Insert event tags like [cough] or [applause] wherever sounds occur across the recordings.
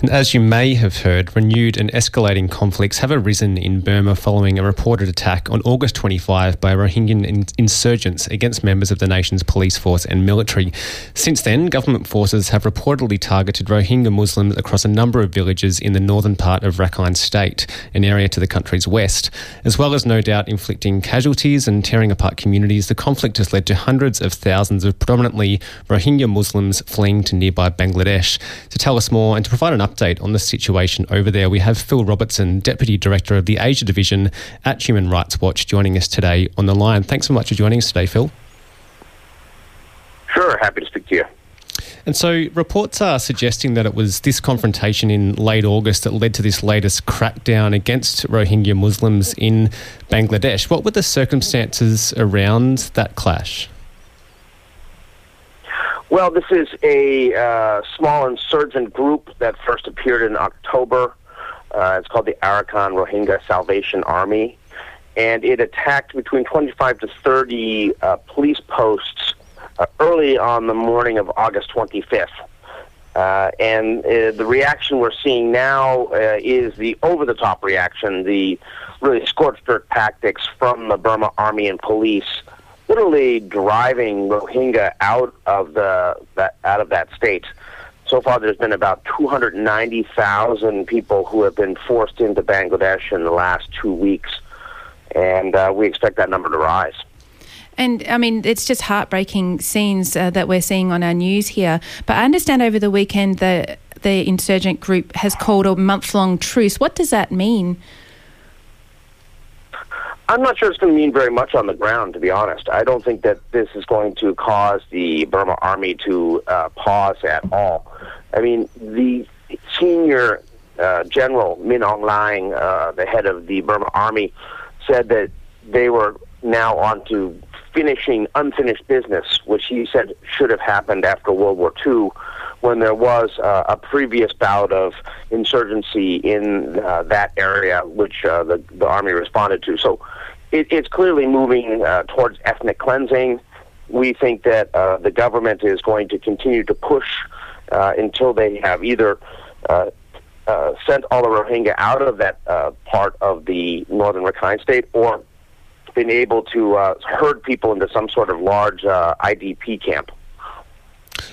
And as you may have heard, renewed and escalating conflicts have arisen in Burma following a reported attack on August 25 by Rohingya insurgents against members of the nation's police force and military. Since then, government forces have reportedly targeted Rohingya Muslims across a number of villages in the northern part of Rakhine State, an area to the country's west. As well as no doubt inflicting casualties and tearing apart communities, the conflict has led to hundreds of thousands of predominantly Rohingya Muslims fleeing to nearby Bangladesh. To tell us more and to provide an update on the situation over there, we have Phil Robertson, Deputy Director of the Asia Division at Human Rights Watch, joining us today on the line. Thanks so much for joining us today, Phil. Sure, happy to speak to you. And so, reports are suggesting that it was this confrontation in late August that led to this latest crackdown against Rohingya Muslims in Bangladesh. What were the circumstances around that clash? Well, this is a uh, small insurgent group that first appeared in October. Uh, it's called the Arakan Rohingya Salvation Army. And it attacked between 25 to 30 uh, police posts uh, early on the morning of August 25th. Uh, and uh, the reaction we're seeing now is the over the top reaction, the really scorched earth tactics from the Burma army and police literally driving Rohingya out of the that, out of that state. So far, there's been about 290,000 people who have been forced into Bangladesh in the last two weeks, and uh, we expect that number to rise. And I mean, it's just heartbreaking scenes uh, that we're seeing on our news here. But I understand over the weekend the the insurgent group has called a month long truce. What does that mean? I'm not sure it's going to mean very much on the ground, to be honest. I don't think that this is going to cause the Burma army to uh, pause at all. I mean, the senior uh, general Min Aung Hlaing, uh, the head of the Burma army, said that they were now on to finishing unfinished business, which he said should have happened after World War II when there was uh, a previous bout of insurgency in uh, that area, which uh, the, the army responded to. So it, it's clearly moving uh, towards ethnic cleansing. We think that uh, the government is going to continue to push uh, until they have either uh, uh, sent all the Rohingya out of that uh, part of the northern Rakhine state or been able to herd people into some sort of large IDP camp.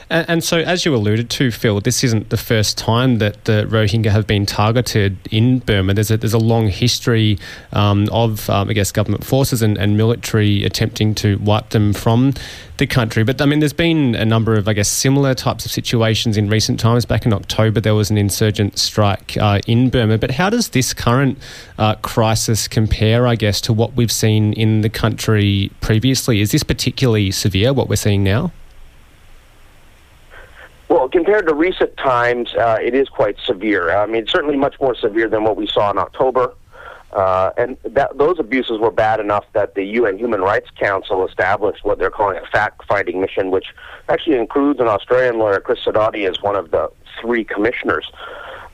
And, and, so, as you alluded to, Phil, this isn't the first time that the Rohingya have been targeted in Burma. There's a, there's a long history um, of, um, I guess, government forces and, and, military attempting to wipe them from the country. But I mean, there's been a number of, I guess, similar types of situations in recent times. Back in October, there was an insurgent strike uh, in Burma. But how does this current uh, crisis compare, I guess, to what we've seen in the country previously? Is this particularly severe, what we're seeing now? Well, compared to recent times, uh, it is quite severe. I mean, certainly much more severe than what we saw in October. Uh, and that, those abuses were bad enough that the UN Human Rights Council established what they're calling a fact-finding mission, which actually includes an Australian lawyer, Chris Sidoti, as one of the three commissioners.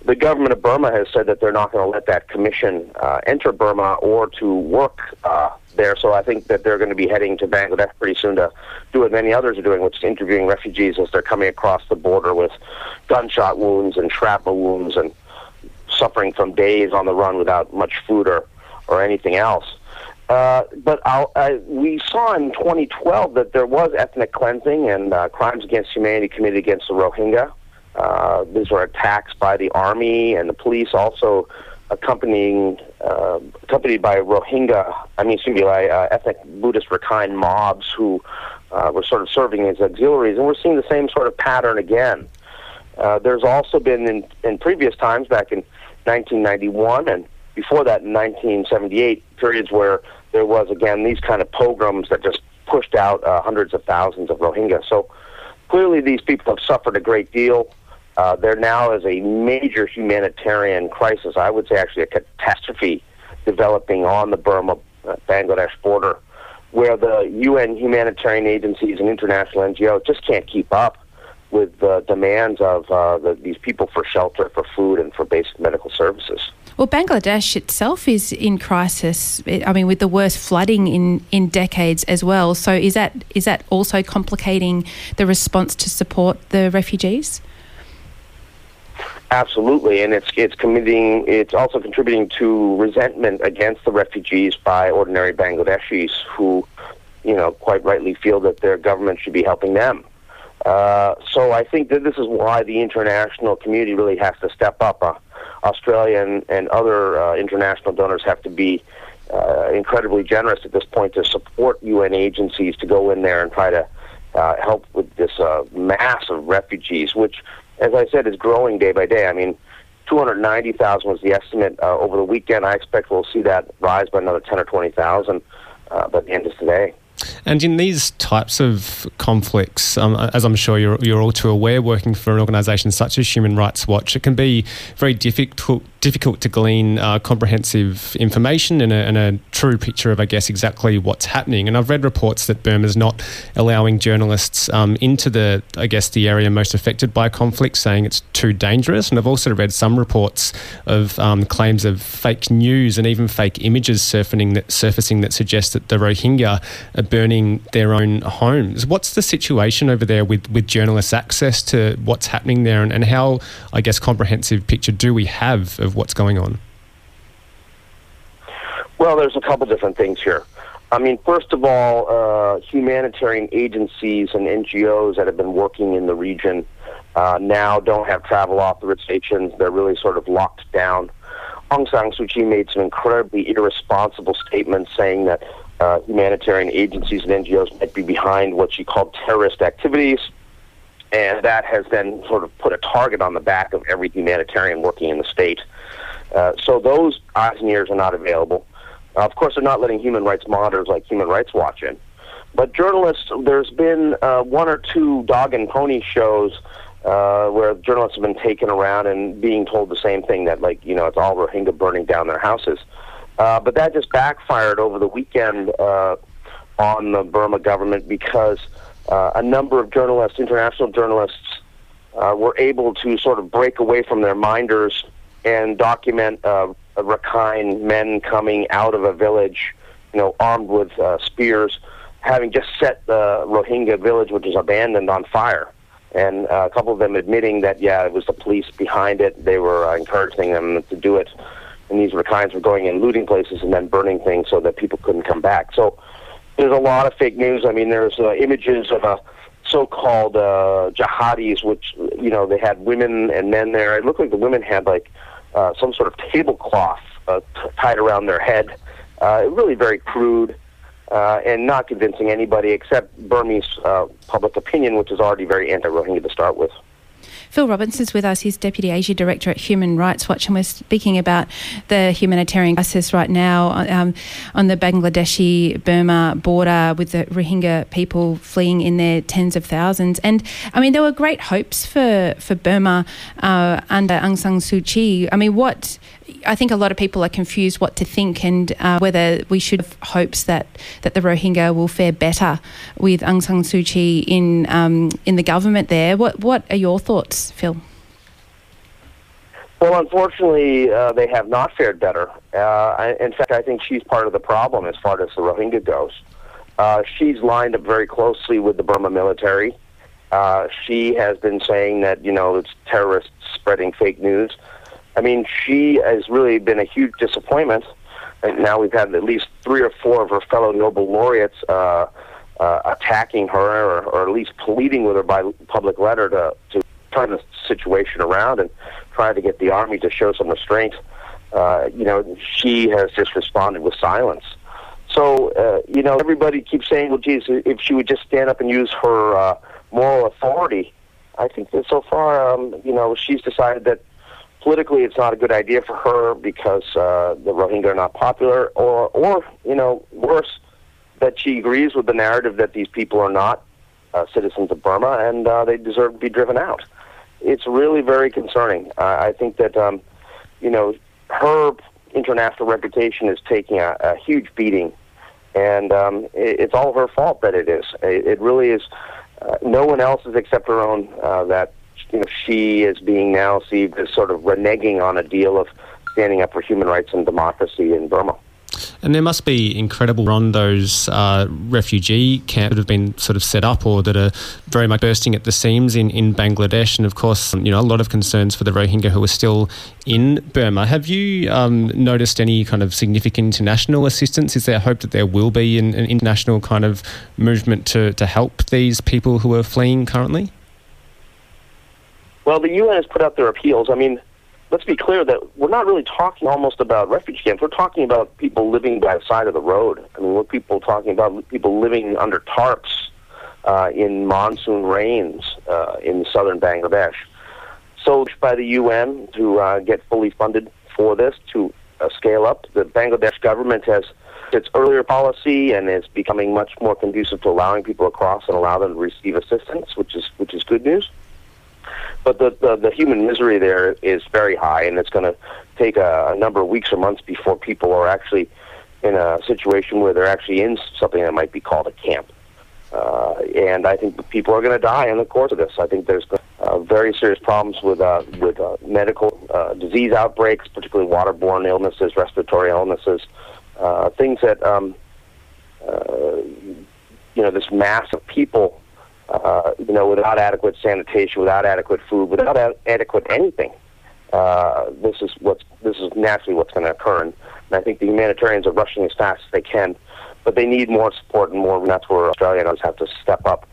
The government of Burma has said that they're not going to let that commission uh, enter Burma or to work uh, there. So I think that they're going to be heading to Bangladesh pretty soon to do what many others are doing, which is interviewing refugees as they're coming across the border with gunshot wounds and shrapnel wounds and suffering from days on the run without much food or, or anything else. Uh, but I, we saw in 2012 that there was ethnic cleansing and uh, crimes against humanity committed against the Rohingya. Uh, these were attacks by the army and the police also accompanying uh, accompanied by Rohingya, I mean, excuse me, by uh, ethnic Buddhist Rakhine mobs who uh, were sort of serving as auxiliaries, and we're seeing the same sort of pattern again. Uh, there's also been in, in previous times, back in 1991 and before that in 1978, periods where there was again these kind of pogroms that just pushed out uh, hundreds of thousands of Rohingya. So clearly, these people have suffered a great deal. Uh, there now is a major humanitarian crisis, I would say actually a catastrophe developing on the Burma uh, Bangladesh border, where the UN humanitarian agencies and international NGOs just can't keep up with the demands of uh, the, these people for shelter, for food, and for basic medical services. Well, Bangladesh itself is in crisis. I mean, with the worst flooding in, in decades as well. So, is that is that also complicating the response to support the refugees? Absolutely, and it's it's committing. It's also contributing to resentment against the refugees by ordinary Bangladeshis who, you know, quite rightly feel that their government should be helping them. Uh, so I think that this is why the international community really has to step up. Uh, Australia and, and other uh, international donors have to be uh, incredibly generous at this point to support UN agencies to go in there and try to uh, help with this uh, mass of refugees, which, as I said, is growing day by day. I mean, 290,000 was the estimate uh, over the weekend. I expect we'll see that rise by another 10 or 20,000 uh, by the end of today. And in these types of conflicts, um, as I'm sure you're, you're all too aware, working for an organisation such as Human Rights Watch, it can be very difficult difficult to glean uh, comprehensive information and a, and a, true picture of, I guess, exactly what's happening. And I've read reports that Burma's not allowing journalists um, into the, I guess, the area most affected by conflict, saying it's too dangerous. And I've also read some reports of um, claims of fake news and even fake images surfacing that, surfacing that suggest that the Rohingya are burning their own homes. What's the situation over there with, with journalists' access to what's happening there, and, and how, I guess, comprehensive picture do we have of what's going on? Well, there's a couple different things here. I mean, first of all, uh, humanitarian agencies and NGOs that have been working in the region uh, now don't have travel authorizations. They're really sort of locked down. Aung San Suu Kyi made some incredibly irresponsible statements saying that uh, humanitarian agencies and NGOs might be behind what she called terrorist activities. And that has then sort of put a target on the back of every humanitarian working in the state. Uh, so those eyes and ears are not available. Uh, of course, they're not letting human rights monitors like Human Rights Watch in. But journalists, there's been uh, one or two dog and pony shows uh, where journalists have been taken around and being told the same thing that, like, you know, it's all Rohingya burning down their houses. Uh, but that just backfired over the weekend uh, on the Burma government because uh, a number of journalists, international journalists, uh, were able to sort of break away from their minders and document uh, Rakhine men coming out of a village, you know, armed with uh, spears, having just set the Rohingya village, which is abandoned, on fire. And uh, a couple of them admitting that, yeah, it was the police behind it. They were uh, encouraging them to do it. And these Rakhines were going in, looting places, and then burning things so that people couldn't come back. So there's a lot of fake news. I mean, there's uh, images of a so-called uh, jihadis, which you know they had women and men there. It looked like the women had like uh, some sort of tablecloth uh, t- tied around their head. Uh, really very crude uh, and not convincing anybody except Burmese uh, public opinion, which is already very anti-Rohingya to start with. Phil Robinson's with us. He's Deputy Asia Director at Human Rights Watch, and we're speaking about the humanitarian crisis right now um, on the Bangladeshi Burma border with the Rohingya people fleeing in their tens of thousands. And I mean, there were great hopes for, for Burma uh, under Aung San Suu Kyi. I mean, what I think a lot of people are confused what to think and uh, whether we should have hopes that, that the Rohingya will fare better with Aung San Suu Kyi in um, in the government there. What what are your thoughts, Phil? Well, unfortunately, uh, they have not fared better. Uh, I, in fact, I think she's part of the problem as far as the Rohingya goes. Uh, she's lined up very closely with the Burma military. Uh, she has been saying that you know it's terrorists spreading fake news. I mean, she has really been a huge disappointment. And now we've had at least three or four of her fellow Nobel laureates uh, uh, attacking her, or, or at least pleading with her by public letter to to turn the situation around and try to get the army to show some restraint. Uh, you know, she has just responded with silence. So, uh, you know, everybody keeps saying, well, geez, if she would just stand up and use her uh, moral authority, I think that so far, um, you know, she's decided that politically it's not a good idea for her because uh, the Rohingya are not popular, or, or you know, worse, that she agrees with the narrative that these people are not uh, citizens of Burma and uh, they deserve to be driven out. It's really very concerning. Uh, I think that, um, you know, her international reputation is taking a, a huge beating, and um, it, it's all her fault that it is. It, it really is. Uh, no one else's except her own uh, that you know, she is being now seen as sort of reneging on a deal of standing up for human rights and democracy in Burma. And there must be incredible on those uh, refugee camps that have been sort of set up or that are very much bursting at the seams in, in Bangladesh. And of course, you know, a lot of concerns for the Rohingya who are still in Burma. Have you um, noticed any kind of significant international assistance? Is there hope that there will be an, an international kind of movement to, to help these people who are fleeing currently? Well, the UN has put out their appeals. I mean, let's be clear that we're not really talking almost about refugee camps. We're talking about people living by the side of the road. I mean, we're people talking about people living under tarps uh, in monsoon rains uh, in southern Bangladesh. So, by the UN to uh, get fully funded for this to uh, scale up, the Bangladesh government has its earlier policy and is becoming much more conducive to allowing people across and allow them to receive assistance, which is which is good news. But the, the, the human misery there is very high, and it's going to take a, a number of weeks or months before people are actually in a situation where they're actually in something that might be called a camp. Uh, and I think people are going to die in the course of this. I think there's uh, very serious problems with uh, with uh, medical uh, disease outbreaks, particularly waterborne illnesses, respiratory illnesses, uh, things that um, uh, you know this mass of people uh, you know, without adequate sanitation, without adequate food, without adequate anything. Uh, this is what's this is naturally what's going to occur, and, and I think the humanitarians are rushing as fast as they can, but they need more support and more. And that's where Australians have to step up.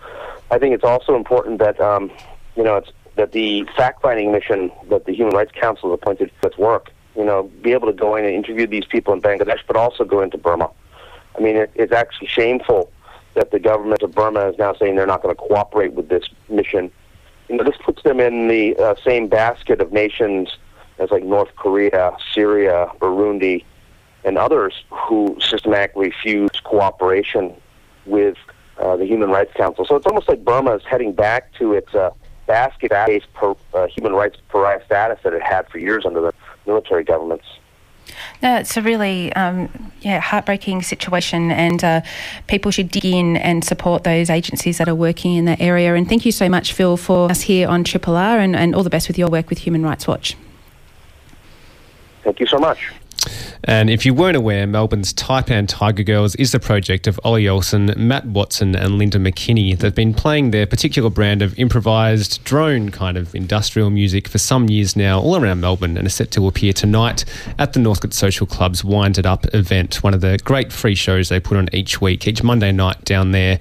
I think it's also important that um, you know it's that the fact-finding mission that the Human Rights Council has appointed its work, you know, be able to go in and interview these people in Bangladesh, but also go into Burma. I mean, it, it's actually shameful that the government of Burma is now saying they're not going to cooperate with this mission. You know, this puts them in the uh, same basket of nations as like North Korea, Syria, Burundi, and others who systematically refuse cooperation with uh, the Human Rights Council. So it's almost like Burma is heading back to its uh, basket-based uh, human rights pariah status that it had for years under the military governments. No, it's a really um, yeah heartbreaking situation, and uh, people should dig in and support those agencies that are working in that area. And thank you so much, Phil, for us here on Triple R, and, and all the best with your work with Human Rights Watch. Thank you so much. And if you weren't aware, Melbourne's Taipan Tiger Girls is the project of Ollie Olsen, Matt Watson, and Linda McKinney. They've been playing their particular brand of improvised drone kind of industrial music for some years now, all around Melbourne, and are set to appear tonight at the Northcote Social Club's Wind It Up event, one of the great free shows they put on each week, each Monday night down there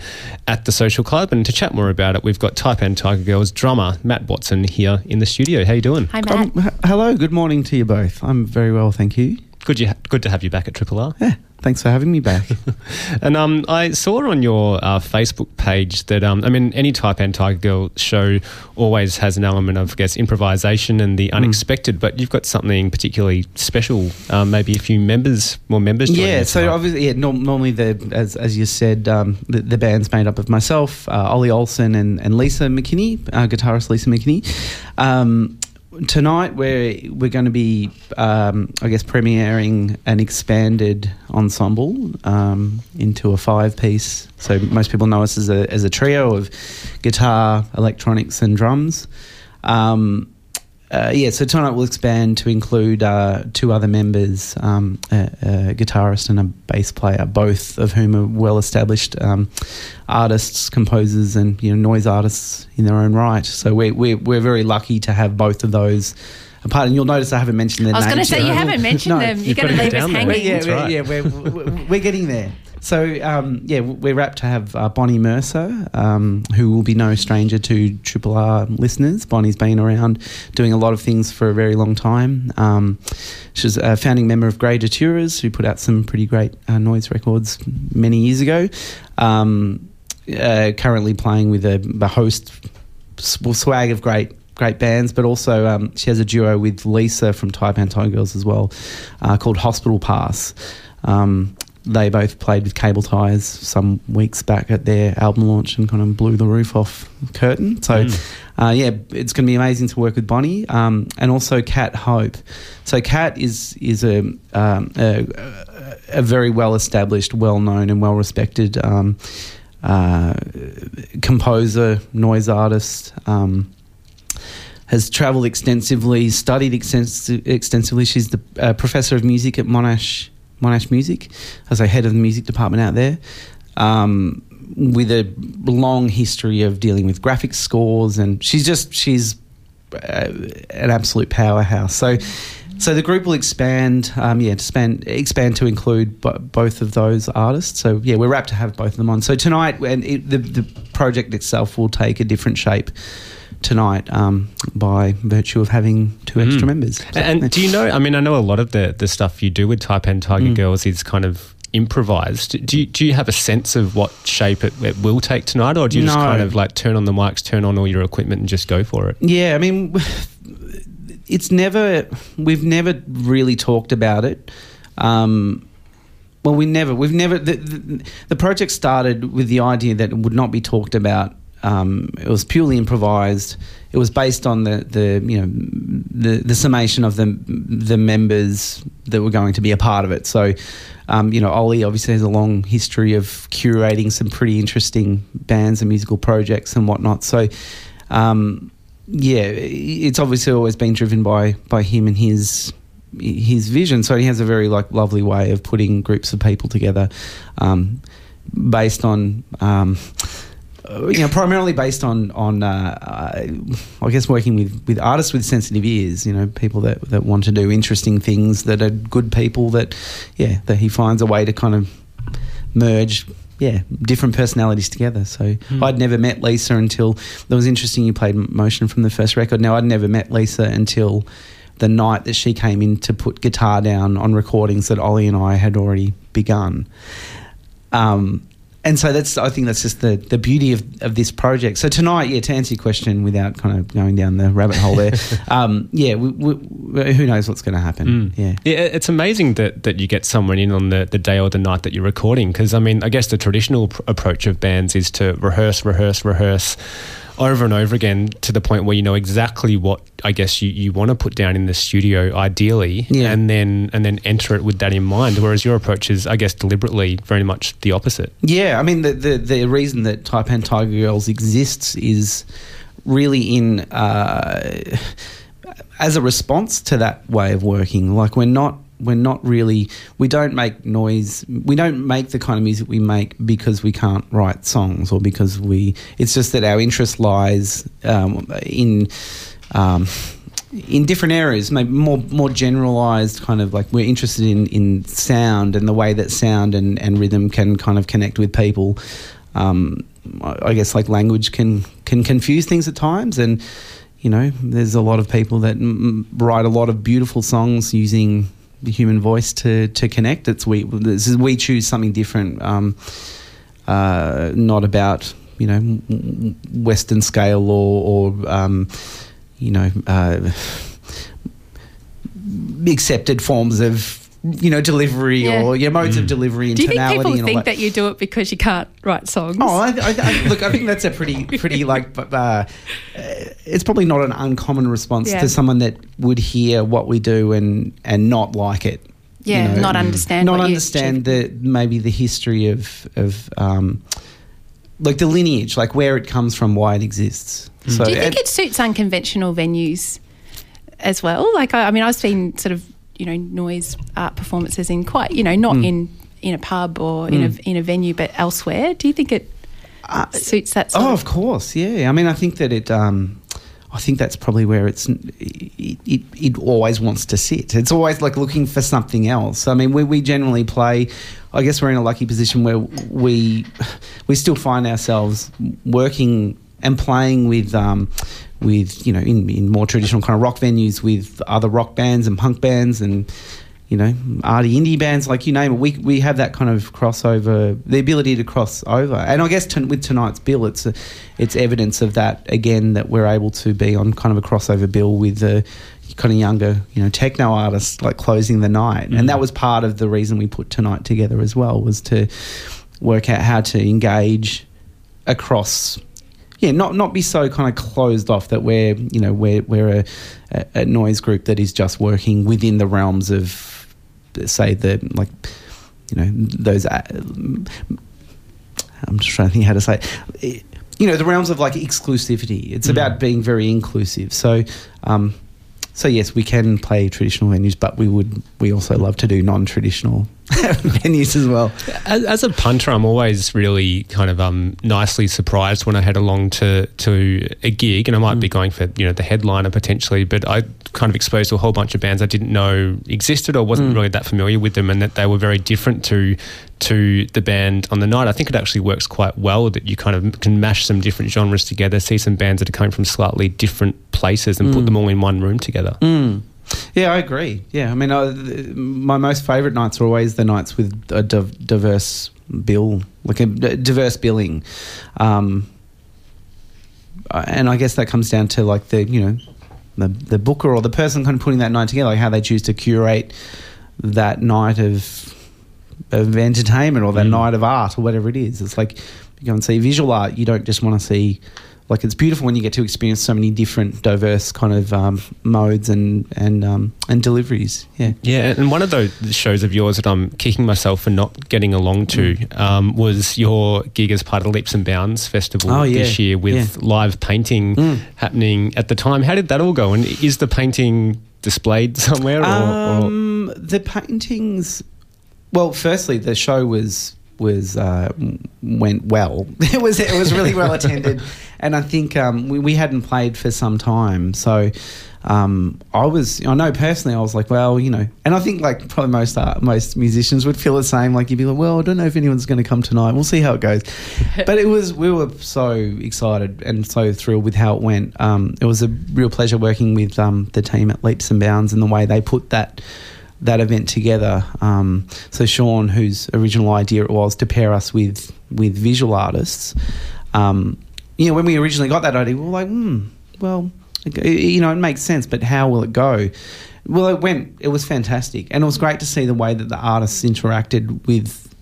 at the Social Club. And to chat more about it, we've got Taipan Tiger Girls drummer Matt Watson here in the studio. How you doing? Hi, Matt. Um, h- hello. Good morning to you both. I'm very well, thank you. Good, you, good to have you back at Triple R. Yeah, thanks for having me back. [laughs] and um, I saw on your uh, Facebook page that um, I mean, any Taipan Tiger Girl show always has an element of, I guess, improvisation and the mm. unexpected. But you've got something particularly special. Um, maybe a few members, more members. Yeah. So obviously, yeah. No, normally, the as as you said, um, the, the, band's made up of myself, uh, Ollie Olsen, and, and Lisa McKinney, uh, guitarist Lisa McKinney. Tonight we're we're going to be, um, I guess, premiering an expanded ensemble um, into a five piece. So most people know us as a as a trio of guitar, electronics, and drums. Um, uh, yeah, so tonight we'll expand to include uh, two other members, um, a, a, guitarist and a bass player, both of whom are well established um, artists, composers, and you know noise artists in their own right. So we're, we're, we're very lucky to have both of those apart. And you'll notice I haven't mentioned their names. I was going to say, you haven't mentioned [laughs] no, them. You're going to leave us hanging. Yeah, right. yeah, we're, we're, we're getting there. So um, yeah, we're rapt to have uh, Bonnie Mercer, um, who will be no stranger to Triple R listeners. Bonnie's been around doing a lot of things for a very long time. Um, she's a founding member of Grey Daturas, who put out some pretty great uh, noise records many years ago. Um, uh, currently playing with a, a host swag of great great bands, but also um, she has a duo with Lisa from Taipan Tiger Girls as well, uh, called Hospital Pass. Um, they both played with Cable Ties some weeks back at their album launch and kind of blew the roof off Curtin. So, mm. uh, yeah, it's going to be amazing to work with Bonnie um, and also Cat Hope. So, Cat is is a, um, a, a very well established, well known, and well respected um, uh, composer, noise artist. Um, has travelled extensively, studied extens- extensively. She's the uh, professor of music at Monash Monash Music, as a head of the music department out there. Um, with a long history of dealing with graphic scores, and she's just she's uh, an absolute powerhouse. So, so the group will expand, um, yeah, expand expand to include b- both of those artists. So yeah, we're rapt to have both of them on. So tonight, and the the project itself will take a different shape tonight um, by virtue of having two extra Mm. members. So, And yeah. do you know? I mean, I know a lot of the the stuff you do with Taipan Tiger Mm. Girls is kind of improvised. Do you, do you have a sense of what shape it, it will take tonight, or do you just kind of like turn on the mics, turn on all your equipment, and just go for it? Yeah, I mean, [laughs] it's never. We've never really talked about it. Um, well, we never. We've never. The, the, the project started with the idea that it would not be talked about. Um, it was purely improvised. It was based on the, the you know the, the summation of the the members that were going to be a part of it. So, um, you know, Ollie obviously has a long history of curating some pretty interesting bands and musical projects and whatnot. So, um, yeah, it's obviously always been driven by by him and his his vision. So he has a very like lovely way of putting groups of people together, um, based on. You know, primarily based on on uh, uh, I guess working with, with artists with sensitive ears. You know, people that, that want to do interesting things that are good people. That yeah, that he finds a way to kind of merge yeah different personalities together. So I'd never met Lisa until that was interesting. You played Motion from the first record. Now I'd never met Lisa until the night that she came in to put guitar down on recordings that Ollie and I had already begun. Um, and so that's I think that's just the, the beauty of, of this project. So tonight, yeah, to answer your question without kind of going down the rabbit hole there, [laughs] um, yeah, we, we, who knows what's going to happen? Mm. Yeah. Yeah, it's amazing that, that you get someone in on the, the day or the night that you're recording. Because, I mean, I guess the traditional pr- approach of bands is to rehearse, rehearse, rehearse over and over again to the point where you know exactly what I guess you, you want to put down in the studio ideally Yeah. and then and then enter it with that in mind whereas your approach is I guess deliberately very much the opposite Yeah, I mean the the, the reason that Taipan Tiger Girls exists is really in uh, as a response to that way of working. Like we're not we're not really we don't make noise. We don't make the kind of music we make because we can't write songs or because we. It's just that our interest lies um, in. Um, in different areas, maybe more more generalized, kind of like we're interested in, in sound and the way that sound and, and rhythm can kind of connect with people. Um, I guess like language can can confuse things at times, and you know, there's a lot of people that write a lot of beautiful songs using the human voice to to connect. It's we is, we choose something different, um, uh, not about you know Western scale or or um, you know uh, [laughs] accepted forms of you know delivery Yeah. or your modes of delivery and Do you think tonality people and all think that. that you do it because you can't write songs? Oh, I, I, I, look, I think that's a pretty, [laughs] pretty like, uh, uh, it's probably not an uncommon response Yeah. to someone that would hear what we do and and not like it. you Yeah, know. not understand not what understand the maybe the history of of um, like the lineage, like where it comes from, why it exists. So, Do you think and- it suits unconventional venues as well? Like, I, I mean, I've seen sort of you know noise art performances in quite you know not Mm. in in a pub or in a in a venue, but elsewhere. Do you think it suits that? Sort Oh, of of course, yeah. I mean, I think that it. Um, I think that's probably where it's. It, it, it always wants to sit. It's always like looking for something else. I mean, we, we generally play. I guess we're in a lucky position where we we still find ourselves working and playing with. Um, with you know in, in more traditional kind of rock venues with other rock bands and punk bands and you know, arty indie bands, like you name it, we, we have that kind of crossover, the ability to cross over. And I guess with tonight's bill, it's a, it's evidence of that again that we're able to be on kind of a crossover bill with the kind of younger, you know, techno artists like closing the night. And mm. that was part of the reason we put tonight together as well was to work out how to engage across yeah, not not be so kind of closed off that we're you know we're we're a, a, noise group that is just working within the realms of say the like you know those. uh, I'm just trying to think how to say. It. you know the realms of like exclusivity. It's about being very inclusive. So. Um, so yes, we can play traditional venues, but we would we also love to do non-traditional [laughs] venues as well. As, as, a punter, I'm always really kind of um, nicely surprised when I head along to, to a gig, and I might mm. be going for you know the headliner potentially, but I kind of exposed to a whole bunch of bands I didn't know existed or wasn't mm. really that familiar with them, and that they were very different to to the band on the night. I think it actually works quite well that you kind of can mash some different genres together, see some bands that are coming from slightly different places, and mm. put them all in one room together. Mm. Yeah, I agree. Yeah, I mean, uh, my most favourite nights are always the nights with a diverse bill, like a diverse billing. Um, and I guess that comes down to like the you know the the booker or the person kind of putting that night together, like how they choose to curate that night of of entertainment or that mm. night of art or whatever it is. It's like you go and see visual art. You don't just want to see like it's beautiful when you get to experience so many different, diverse kind of um, modes and and um, and deliveries. Yeah, yeah. And one of those shows of yours that I'm kicking myself for not getting along to um, was your gig as part of the Leaps and Bounds Festival oh, yeah. this year with yeah. live painting mm. happening at the time. How did that all go? And is the painting displayed [laughs] somewhere? Or, or? Um, the paintings. Well, firstly, the show was was uh, went well. [laughs] it was it was really well [laughs] attended, and I think um, we, we hadn't played for some time, so. Um, I was, I know personally, I was like, well, you know, and I think like probably most uh, most musicians would feel the same. Like you'd be like, well, I don't know if anyone's going to come tonight. We'll see how it goes. [laughs] but it was, we were so excited and so thrilled with how it went. Um, it was a real pleasure working with um, the team at Leaps and Bounds and the way they put that that event together. Um, so Sean, whose original idea it was to pair us with with visual artists, um, you know, when we originally got that idea, we were like, hmm, well, you know, it makes sense, but how will it go? Well, it went. It was fantastic, and it was great to see the way that the artists interacted with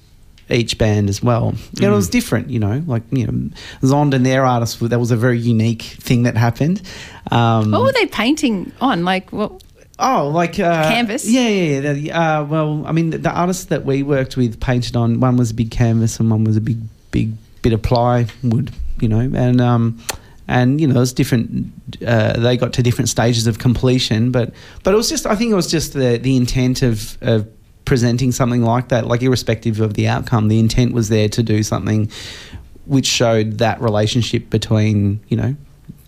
each band as well. Mm. it was different, you know, like, you know, Zond and their artists, that was a very unique thing that happened. Um, what were they painting on? Like, what? Oh, like uh, canvas. Yeah, yeah, yeah. Uh, well, I mean, the, the, artists that we worked with painted on one was a big canvas and one was a big, big bit of plywood. You know, and um, and you know, it was different. Uh, they got to different stages of completion, but but it was just. I think it was just the the intent of of presenting something like that, like irrespective of the outcome, the intent was there to do something which showed that relationship between you know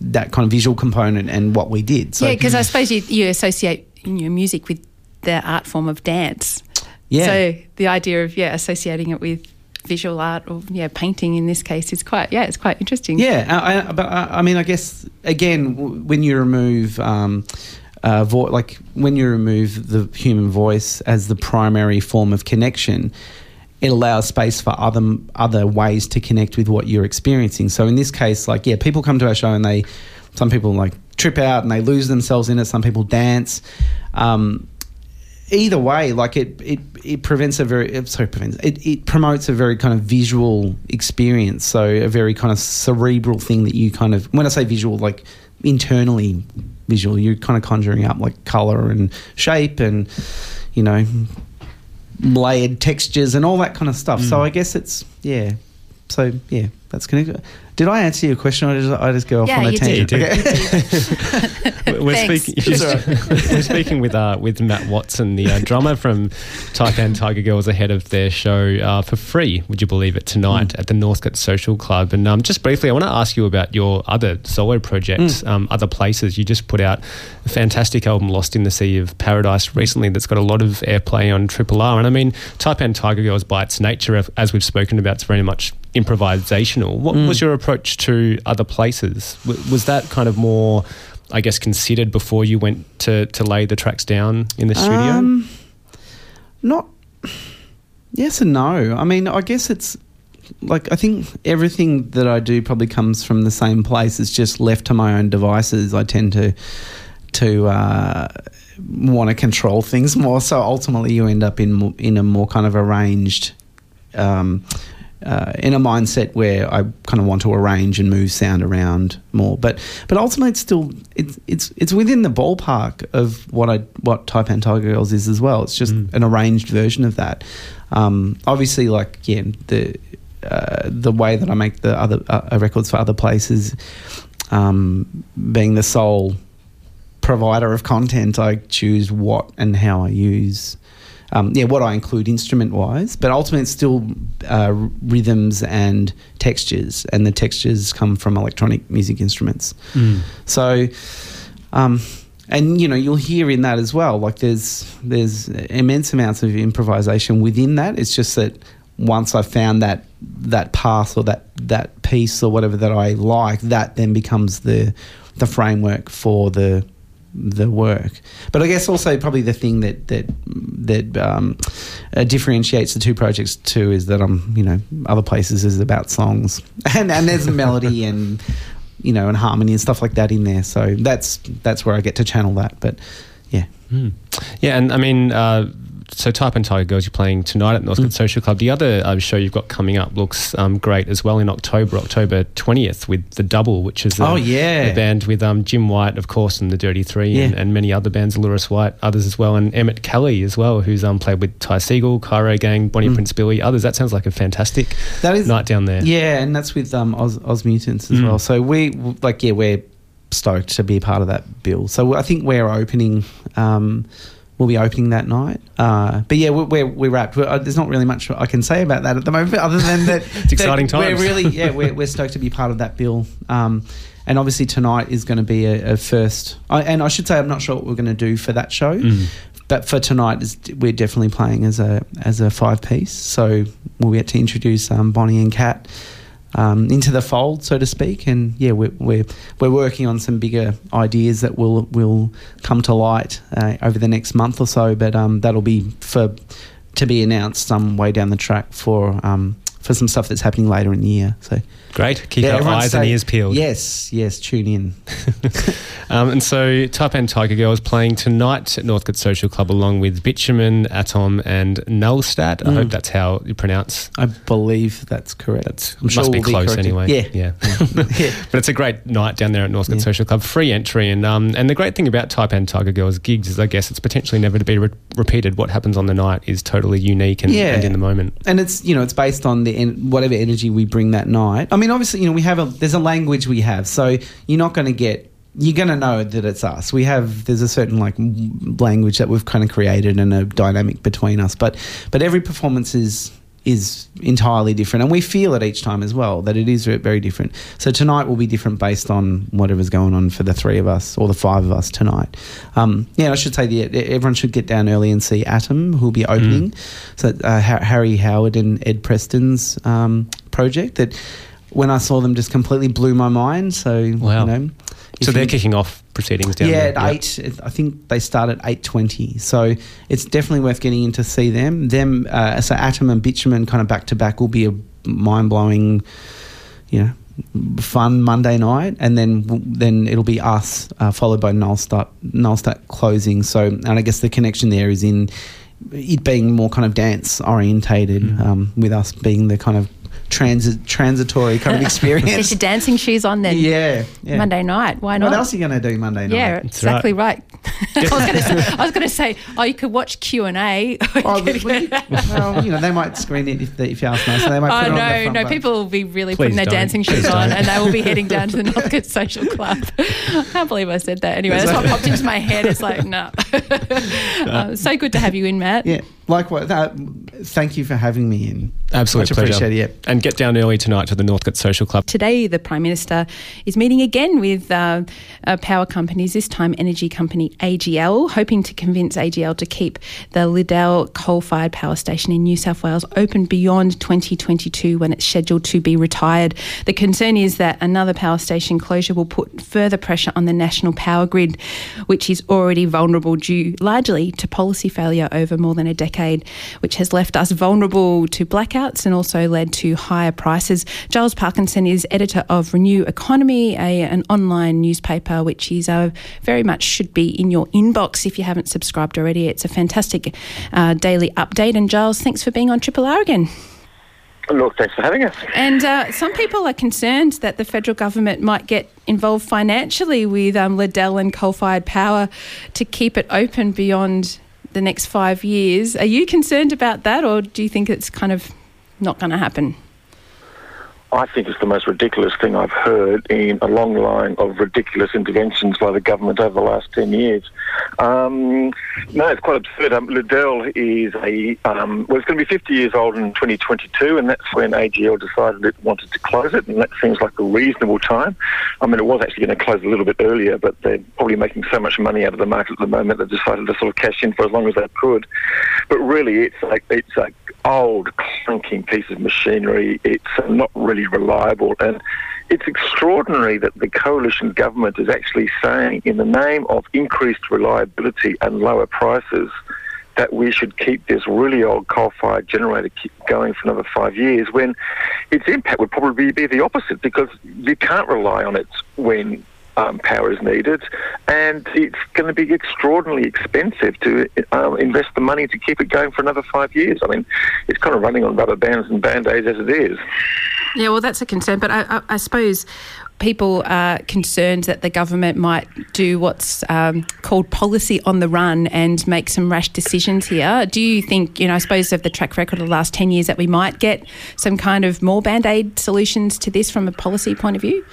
that kind of visual component and what we did. So, yeah, because I suppose you, you associate your music with the art form of dance. Yeah. So the idea of yeah associating it with visual art or yeah painting in this case is quite yeah it's quite interesting. Yeah, I, but I, I mean I guess again when you remove. Um, uh, vo- like when you remove the human voice as the primary form of connection, it allows space for other other ways to connect with what you're experiencing. So in this case, like yeah, people come to our show and they some people like trip out and they lose themselves in it. Some people dance. Um, either way, like it, it, it prevents a very sorry prevents it, it promotes a very kind of visual experience. So a very kind of cerebral thing that you kind of when I say visual, like internally visual, you're kind of conjuring up like color and shape and you know layered textures and all that kind of stuff. Mm. So I guess it's yeah. So yeah, that's connected. Did I answer your question, or did I just go off yeah, on a tangent? Did. [laughs] Okay. [laughs] we're, speaking, we're speaking with uh, with Matt Watson, the uh, drummer from Taipan Tiger Girls, ahead of their show uh, for free. Would you believe it tonight mm. at the Northcote Social Club? And um, just briefly, I want to ask you about your other solo projects, mm. um, other places. You just put out a fantastic album, Lost in the Sea of Paradise, recently. That's got a lot of airplay on Triple R. And I mean, Taipan Tiger Girls, by its nature, as we've spoken about, it's very much improvisational. What mm. was your approach to other places? was that kind of more, I guess, considered before you went to, to lay the tracks down in the studio? Um, not. Yes and no. I mean, I guess it's like I think everything that I do probably comes from the same place. It's just left to my own devices. I tend to to uh, want to control things [laughs] more. So ultimately, you end up in in a more kind of arranged um, uh, in a mindset where I kind of want to arrange and move sound around more. But but ultimately, it's still it's it's it's within the ballpark of what I what Taipan Tiger Girls is as well. It's just mm. an arranged version of that. Um, obviously, like yeah, the uh, the way that I make the other uh, records for other places, um, being the sole provider of content, I choose what and how I use. Um, yeah, what I include instrument wise, but ultimately it's still uh, rhythms and textures, and the textures come from electronic music instruments. Mm. So, um, and you know you'll hear in that as well. Like there's there's immense amounts of improvisation within that. It's just that once I found that that path or that that piece or whatever that I like, that then becomes the the framework for the the work. But I guess also probably the thing that that that um, uh, differentiates the two projects too is that I'm you know other places is about songs [laughs] and and there's a melody and you know and harmony and stuff like that in there. So that's that's where I get to channel that. But yeah, mm. yeah, and I mean. Uh, so Taipan Tiger Girls you're playing tonight at Northcote mm. Social Club. The other uh, show you've got coming up looks um, great as well in October, October 20th with The Double, which is a, oh, yeah. a band with um, Jim White, of course, and The Dirty Three yeah. and, and, many other bands, Lewis White, others as well, and Emmett Kelly as well, who's um, played with Ty Segall, Cairo Gang, Bonnie mm. Prince Billy, others. That sounds like a fantastic that is, night down there. Yeah, and that's with um, Oz, Oz Mutants as mm. well. So we, like, yeah, we're stoked to be a part of that bill. So I think we're opening... Um, we'll be opening that night. Uh, but yeah, we're, we're, we're rapt. We're, uh, there's not really much I can say about that at the moment, other than that [laughs] it's exciting times. We're really yeah, [laughs] we're, we're stoked to be part of that bill. Um, and obviously tonight is going to be a, a first. I, and I should say I'm not sure what we're going to do for that show. Mm. But for tonight, we're definitely playing as a as a five piece. So we'll get to introduce um, Bonnie and Cat um, into the fold, so to speak. And yeah, we're, we're, we're working on some bigger ideas that will will come to light uh, over the next month or so. But um, that'll be for to be announced some way down the track for um, for some stuff that's happening later in the year. So great, keep yeah, our eyes and ears peeled. Yes, yes, tune in. [laughs] um, and so, Taipan Tiger Girl is playing tonight at Northcote Social Club along with Bitumen, Atom, and Nullstat. Mm. I hope that's how you pronounce. I believe that's correct. That's I'm must sure be we'll close be anyway. Yeah, yeah. [laughs] [laughs] yeah. but it's a great night down there at Northcote yeah. Social Club, free entry, and um, and the great thing about Taipan Tiger Girls gigs is, I guess, it's potentially never to be re- repeated. What happens on the night is totally unique and, and in the moment. And it's you know it's based on the en- whatever energy we bring that night. I mean, obviously, you know, we have a there's a language we have, so you're not going to get you're going to know that it's us. We have there's a certain like language that we've kind of created and a dynamic between us, but but every performance is is entirely different. And we feel it each time as well that it is very different. So tonight will be different based on whatever's going on for the three of us or the five of us tonight. Um, yeah i should say that everyone should get down early and see atom who'll be opening. Mm. so uh, harry howard and ed preston's um, project that when i saw them just completely blew my mind. So wow. you know so they're kicking off proceedings down yeah, there. at eight. I think they start at eight twenty. So it's definitely worth getting in to see them. Them, uh, so Atom and Bitumen kind of back to back will be a mind blowing, you know, fun Monday night, and then then it'll be us uh, followed by Nullstat Nullstat closing. So and I guess the connection there is in it being more kind of dance orientated, mm. um, with us being the kind of transit transitory kind of [laughs] experience. Get your dancing shoes on then. Yeah, yeah, Monday night. Why not? What else are you going to do Monday night? Yeah, That's exactly right. right. [laughs] I was going to say, oh, you could watch Q and A. [laughs] Oh, well, you know, they might screen it if, they, if you ask nice. So they might. Oh no, no, people will be really Please putting their don't. dancing shoes Please on, don't. and they will be heading down to the Northcote Social Club. I can't believe I said that. Anyway, that's what popped into my head. It's like, no. Nah. uh, so good to have you in, Matt. Yeah. Likewise, that, thank you for having me in. Absolutely Much pleasure. Yeah. And get down early tonight to the Northcote Social Club. Today, the Prime Minister is meeting again with uh, uh, power companies, this time energy company AGL, hoping to convince AGL to keep the Liddell coal fired power station in New South Wales open beyond 2022 when it's scheduled to be retired. The concern is that another power station closure will put further pressure on the national power grid, which is already vulnerable due largely to policy failure over more than a decade decade, which has left us vulnerable to blackouts and also led to higher prices. Giles Parkinson is editor of Renew Economy, a, an online newspaper which is uh, very much should be in your inbox if you haven't subscribed already. It's a fantastic uh, daily update. And Giles, thanks for being on Triple R again. Look, thanks for having us. And uh, some people are concerned that the federal government might get involved financially with um, Liddell and coal fired power to keep it open beyond the next five years. Are you concerned about that, or do you think it's kind of not going to happen? I think it's the most ridiculous thing I've heard in a long line of ridiculous interventions by the government over the last 10 years. Um, no, it's quite absurd. Um, Liddell is a, um, well, it's going to be 50 years old in 2022, and that's when AGL decided it wanted to close it, and that seems like a reasonable time. I mean, it was actually going to close a little bit earlier, but they're probably making so much money out of the market at the moment they decided to sort of cash in for as long as they could. But really, it's like, it's a old, clunking piece of machinery. It's not really reliable. And it's extraordinary that the coalition government is actually saying, in the name of increased reliability and lower prices, that we should keep this really old coal-fired generator going for another five years when its impact would probably be the opposite because you can't rely on it when um, power is needed, and it's going to be extraordinarily expensive to uh, invest the money to keep it going for another five years. I mean, it's kind of running on rubber bands and band aids as it is. Yeah, well, that's a concern, but I, I, I suppose people are concerned that the government might do what's um, called policy on the run and make some rash decisions here. Do you think, you know, I suppose of the track record of the last 10 years, that we might get some kind of more band aid solutions to this from a policy point of view?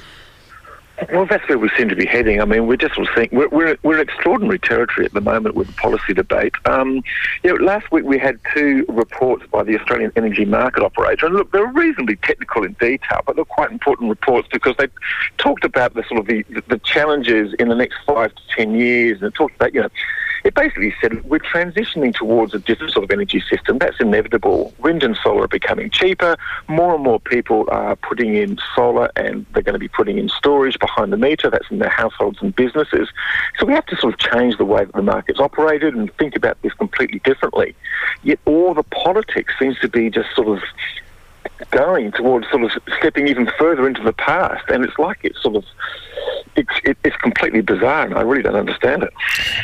Well, that's where we seem to be heading. I mean, we're just seeing, we're, we're, we're in extraordinary territory at the moment with the policy debate. Um, you know, last week we had two reports by the Australian Energy Market Operator, and look, they're reasonably technical in detail, but they're quite important reports because they talked about the sort of the, the challenges in the next five to ten years, and talked about, you know, it basically said we're transitioning towards a different sort of energy system. That's inevitable. Wind and solar are becoming cheaper. More and more people are putting in solar and they're going to be putting in storage behind the meter. That's in their households and businesses. So we have to sort of change the way that the market's operated and think about this completely differently. Yet all the politics seems to be just sort of going towards sort of stepping even further into the past. And it's like it's sort of it's, it, it's completely bizarre, and I really don't understand it.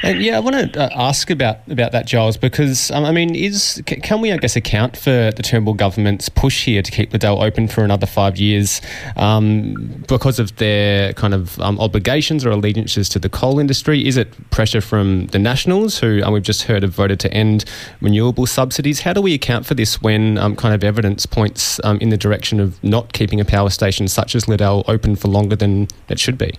And yeah, I want to uh, ask about about that, Giles, because um, I mean, is can we, I guess, account for the Turnbull government's push here to keep the Liddell open for another five years um, because of their kind of um, obligations or allegiances to the coal industry? Is it pressure from the Nationals, who we've just heard have voted to end renewable subsidies? How do we account for this when um, kind of evidence points um, in the direction of not keeping a power station such as Liddell open for longer than it should be?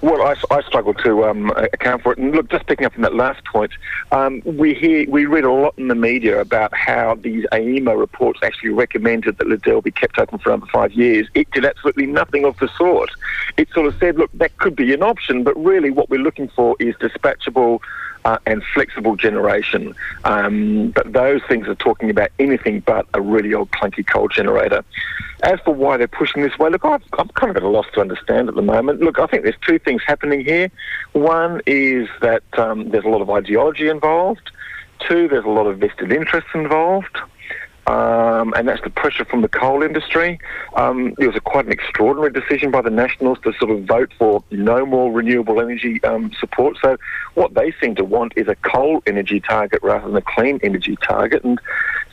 Well, I, I struggle to um, account for it. And look, just picking up on that last point, um, we hear, we read a lot in the media about how these AEMO reports actually recommended that Liddell be kept open for another five years. It did absolutely nothing of the sort. It sort of said, look, that could be an option, but really what we're looking for is dispatchable uh, and flexible generation. Um, but those things are talking about anything but a really old clunky coal generator. As for why they're pushing this way, look, I've, I'm kind of at a loss to understand at the moment. Look, I think there's two things happening here. One is that um, there's a lot of ideology involved. Two, there's a lot of vested interests involved um, and that's the pressure from the coal industry. Um, it was a, quite an extraordinary decision by the Nationals to sort of vote for no more renewable energy um, support. So what they seem to want is a coal energy target rather than a clean energy target, and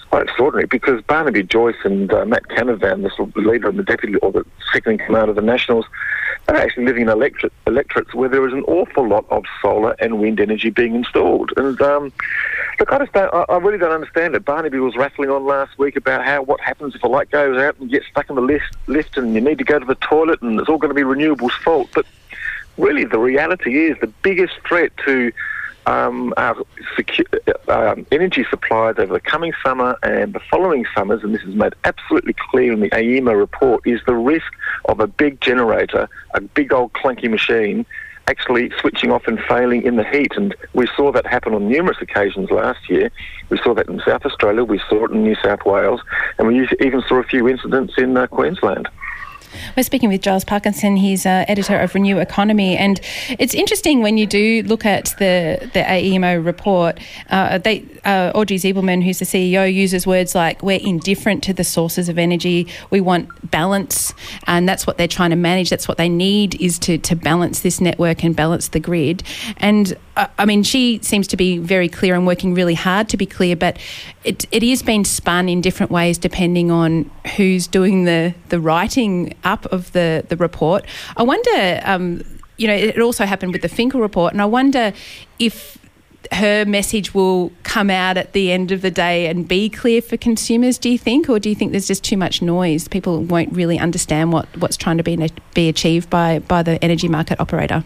quite extraordinary because Barnaby Joyce and uh, Matt Canavan, the, leader and the deputy or the second in command of the Nationals, are actually living in electorate, electorates where there is an awful lot of solar and wind energy being installed. And um, look, I just don't, I, I really don't understand it. Barnaby was rattling on last week about how what happens if a light goes out and you get stuck in the lift, lift and you need to go to the toilet and it's all going to be renewables' fault. But really, the reality is the biggest threat to um, our secu- uh, um, energy supplies over the coming summer and the following summers, and this is made absolutely clear in the AEMO report, is the risk of a big generator, a big old clunky machine, actually switching off and failing in the heat. And we saw that happen on numerous occasions last year. We saw that in South Australia, we saw it in New South Wales, and we even saw a few incidents in uh, Queensland. We're speaking with Giles Parkinson. He's uh, editor of Renew Economy, and it's interesting when you do look at the the AEMO report. Uh, they uh, Audrey Zibelman, who's the CEO, uses words like "we're indifferent to the sources of energy. We want balance, and that's what they're trying to manage. That's what they need is to to balance this network and balance the grid." And uh, I mean, she seems to be very clear and working really hard to be clear, but it it is being spun in different ways depending on who's doing the the writing up of the, the report. I wonder, um, you know, it also happened with the Finkel report, and I wonder if her message will come out at the end of the day and be clear for consumers, do you think? Or do you think there's just too much noise? People won't really understand what, what's trying to be, be achieved by, by the energy market operator?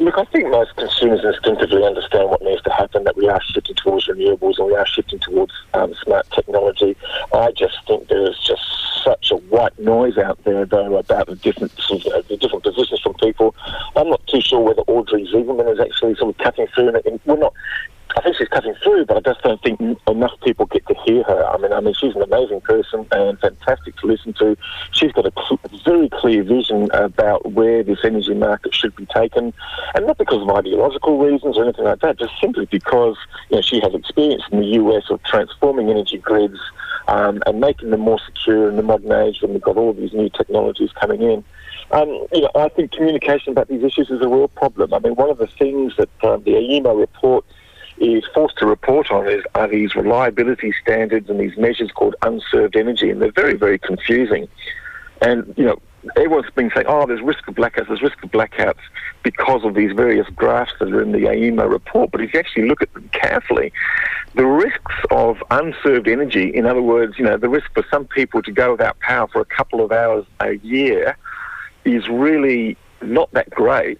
Look, I think most consumers instinctively understand what needs to happen, that we are shifting towards renewables and we are shifting towards um, smart technology. I just think there's just such a white noise out there, though, about the different, the different positions from people. I'm not too sure whether Audrey Zibelman is actually sort of cutting through. And we're not I think she's cutting through, but I just don't think enough people get to hear her. I mean, I mean, she's an amazing person and fantastic to listen to. She's got a cl- very clear vision about where this energy market should be taken, and not because of ideological reasons or anything like that, just simply because you know she has experience in the US of transforming energy grids um, and making them more secure in the modern age when we've got all these new technologies coming in. Um, you know, I think communication about these issues is a real problem. I mean, one of the things that um, the AEMO report is forced to report on is are these reliability standards and these measures called unserved energy, and they're very, very confusing. And you know, everyone's been saying, "Oh, there's risk of blackouts. There's risk of blackouts because of these various graphs that are in the AEMO report." But if you actually look at them carefully, the risks of unserved energy, in other words, you know, the risk for some people to go without power for a couple of hours a year, is really not that great.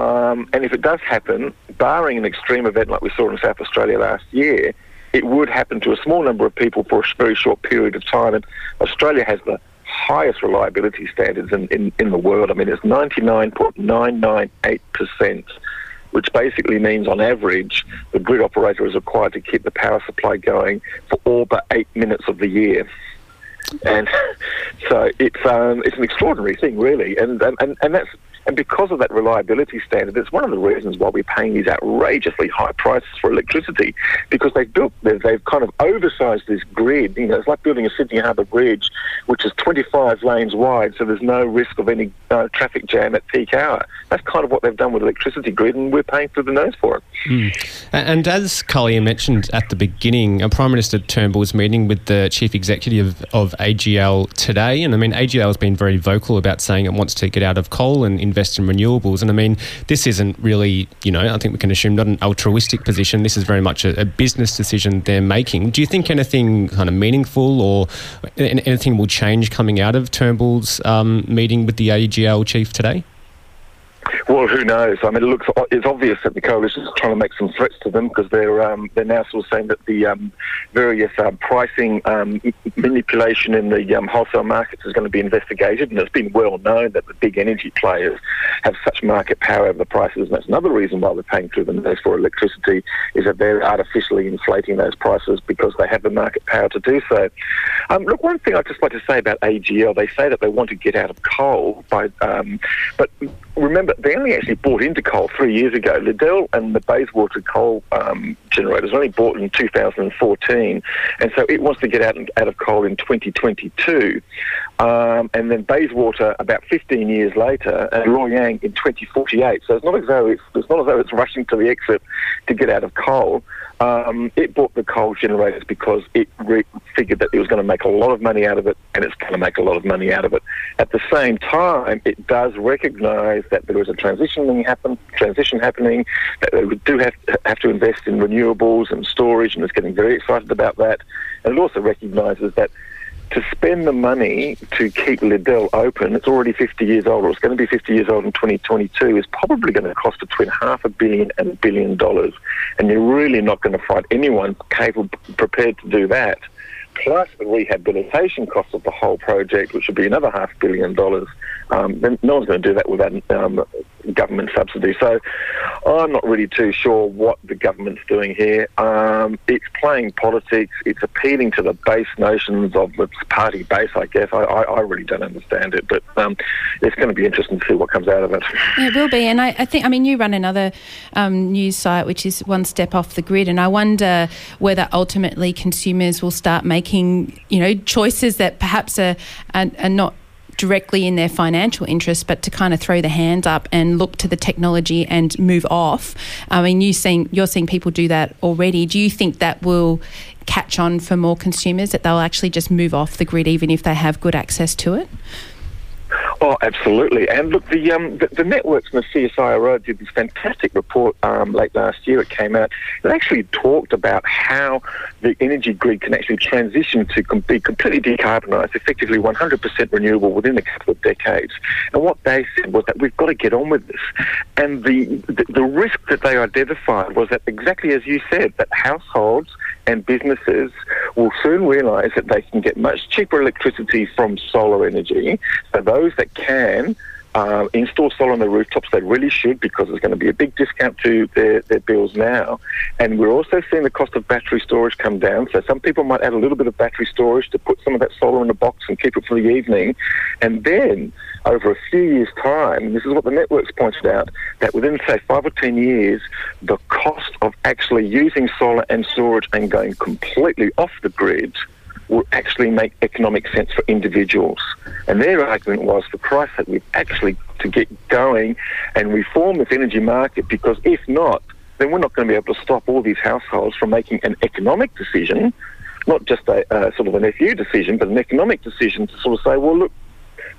Um, and if it does happen, barring an extreme event like we saw in South Australia last year, it would happen to a small number of people for a very short period of time. And Australia has the highest reliability standards in, in, in the world. I mean, it's 99.998%, which basically means on average, the grid operator is required to keep the power supply going for all but eight minutes of the year. And [laughs] so it's um, it's an extraordinary thing, really, and and, and that's and because of that reliability standard, it's one of the reasons why we're paying these outrageously high prices for electricity because they've built, they've kind of oversized this grid. You know, it's like building a Sydney Harbour Bridge, which is 25 lanes wide, so there's no risk of any uh, traffic jam at peak hour. That's kind of what they've done with electricity grid, and we're paying through the nose for it. Mm. And as Kulja mentioned at the beginning, Prime Minister Turnbull is meeting with the chief executive of AGL today, and I mean AGL has been very vocal about saying it wants to get out of coal and invest in renewables. And I mean, this isn't really, you know, I think we can assume not an altruistic position. This is very much a, a business decision they're making. Do you think anything kind of meaningful or anything will change coming out of Turnbull's um, meeting with the AGL chief today? Well, who knows? I mean, it looks it's obvious that the coalition is trying to make some threats to them because they're um, they're now sort of saying that the um, various um, pricing um, manipulation in the um, wholesale markets is going to be investigated, and it's been well known that the big energy players have such market power over the prices, and that's another reason why we're paying through the nose for electricity is that they're artificially inflating those prices because they have the market power to do so. Um, look, one thing I'd just like to say about AGL, they say that they want to get out of coal by, but remember, they only actually bought into coal three years ago. Liddell and the Bayswater coal um, generators only bought in 2014, and so it wants to get out, out of coal in 2022. Um, and then Bayswater about 15 years later, and Loy Yang in 2048. So it's not as though it's, it's not as though it's rushing to the exit to get out of coal. Um, it bought the coal generators because it re- figured that it was going to make a lot of money out of it, and it's going to make a lot of money out of it. At the same time, it does recognise that there is a transition happen, transition happening. That we do have have to invest in renewables and storage, and it's getting very excited about that. And it also recognises that to spend the money to keep Liddell open, it's already 50 years old, or it's going to be 50 years old in 2022, is probably going to cost between half a billion and a billion dollars. And you're really not going to find anyone capable, prepared to do that. Plus the rehabilitation costs of the whole project, which would be another half billion dollars. Um, then no one's going to do that without um, government subsidy. So I'm not really too sure what the government's doing here. Um, it's playing politics. It's appealing to the base notions of the party base, I guess. I, I, I really don't understand it, but um, it's going to be interesting to see what comes out of it. It will be. And I, I think, I mean, you run another um, news site which is one step off the grid, and I wonder whether ultimately consumers will start making, you know, choices that perhaps are, are, are not directly in their financial interest, but to kind of throw the hands up and look to the technology and move off. I mean, you seeing you're seeing people do that already. Do you think that will catch on for more consumers that they'll actually just move off the grid even if they have good access to it? Oh, absolutely. And look, the um, the, the, networks and the CSIRO did this fantastic report um, late last year. It came out. It actually talked about how the energy grid can actually transition to com- be completely decarbonised, effectively 100% renewable within a couple of decades. And what they said was that we've got to get on with this. And the, the, the risk that they identified was that exactly as you said, that households and businesses will soon realise that they can get much cheaper electricity from solar energy. So those that can uh, install solar on the rooftops. They really should because there's going to be a big discount to their, their bills now. And we're also seeing the cost of battery storage come down. So some people might add a little bit of battery storage to put some of that solar in a box and keep it for the evening. And then over a few years' time, this is what the networks pointed out, that within, say, five or ten years, the cost of actually using solar and storage and going completely off the grid will actually make economic sense for individuals. And their argument was, for Christ's sake, we've actually to get going and reform this energy market because if not, then we're not going to be able to stop all these households from making an economic decision, not just a uh, sort of an FU decision, but an economic decision to sort of say, well, look,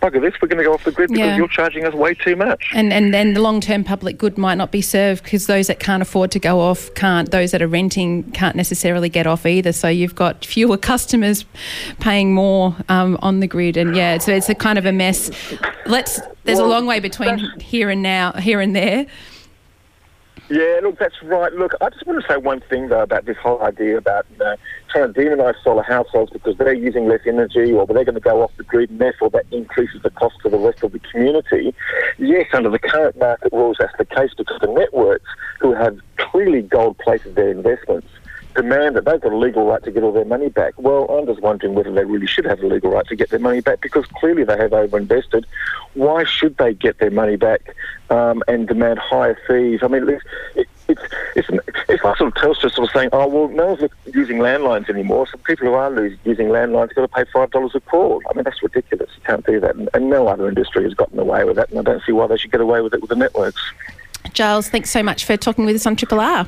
bugger this, we're going to go off the grid because yeah. you're charging us way too much. And and then the long term public good might not be served because those that can't afford to go off can't. Those that are renting can't necessarily get off either. So you've got fewer [laughs] customers paying more um, on the grid, and yeah, so it's a kind of a mess. Let's. There's well, a long way between here and now, here and there. Yeah, look, that's right. Look, I just want to say one thing though about this whole idea about you know trying to demonise solar households because they're using less energy or they're going to go off the grid and therefore that increases the cost to the rest of the community. Yes, under the current market rules, that's the case because the networks who have clearly gold-plated their investments demand that they've got a legal right to get all their money back. Well, I'm just wondering whether they really should have a legal right to get their money back because clearly they have overinvested. Why should they get their money back um, and demand higher fees? I mean, it's, it's, it's, it's like sort of Telstra sort of saying, oh, well, no one's using landlines anymore, so people who are using landlines have got to pay $5 a call. I mean, that's ridiculous. You can't do that. And, and no other industry has gotten away with that, and I don't see why they should get away with it with the networks. Giles, thanks so much for talking with us on Triple R.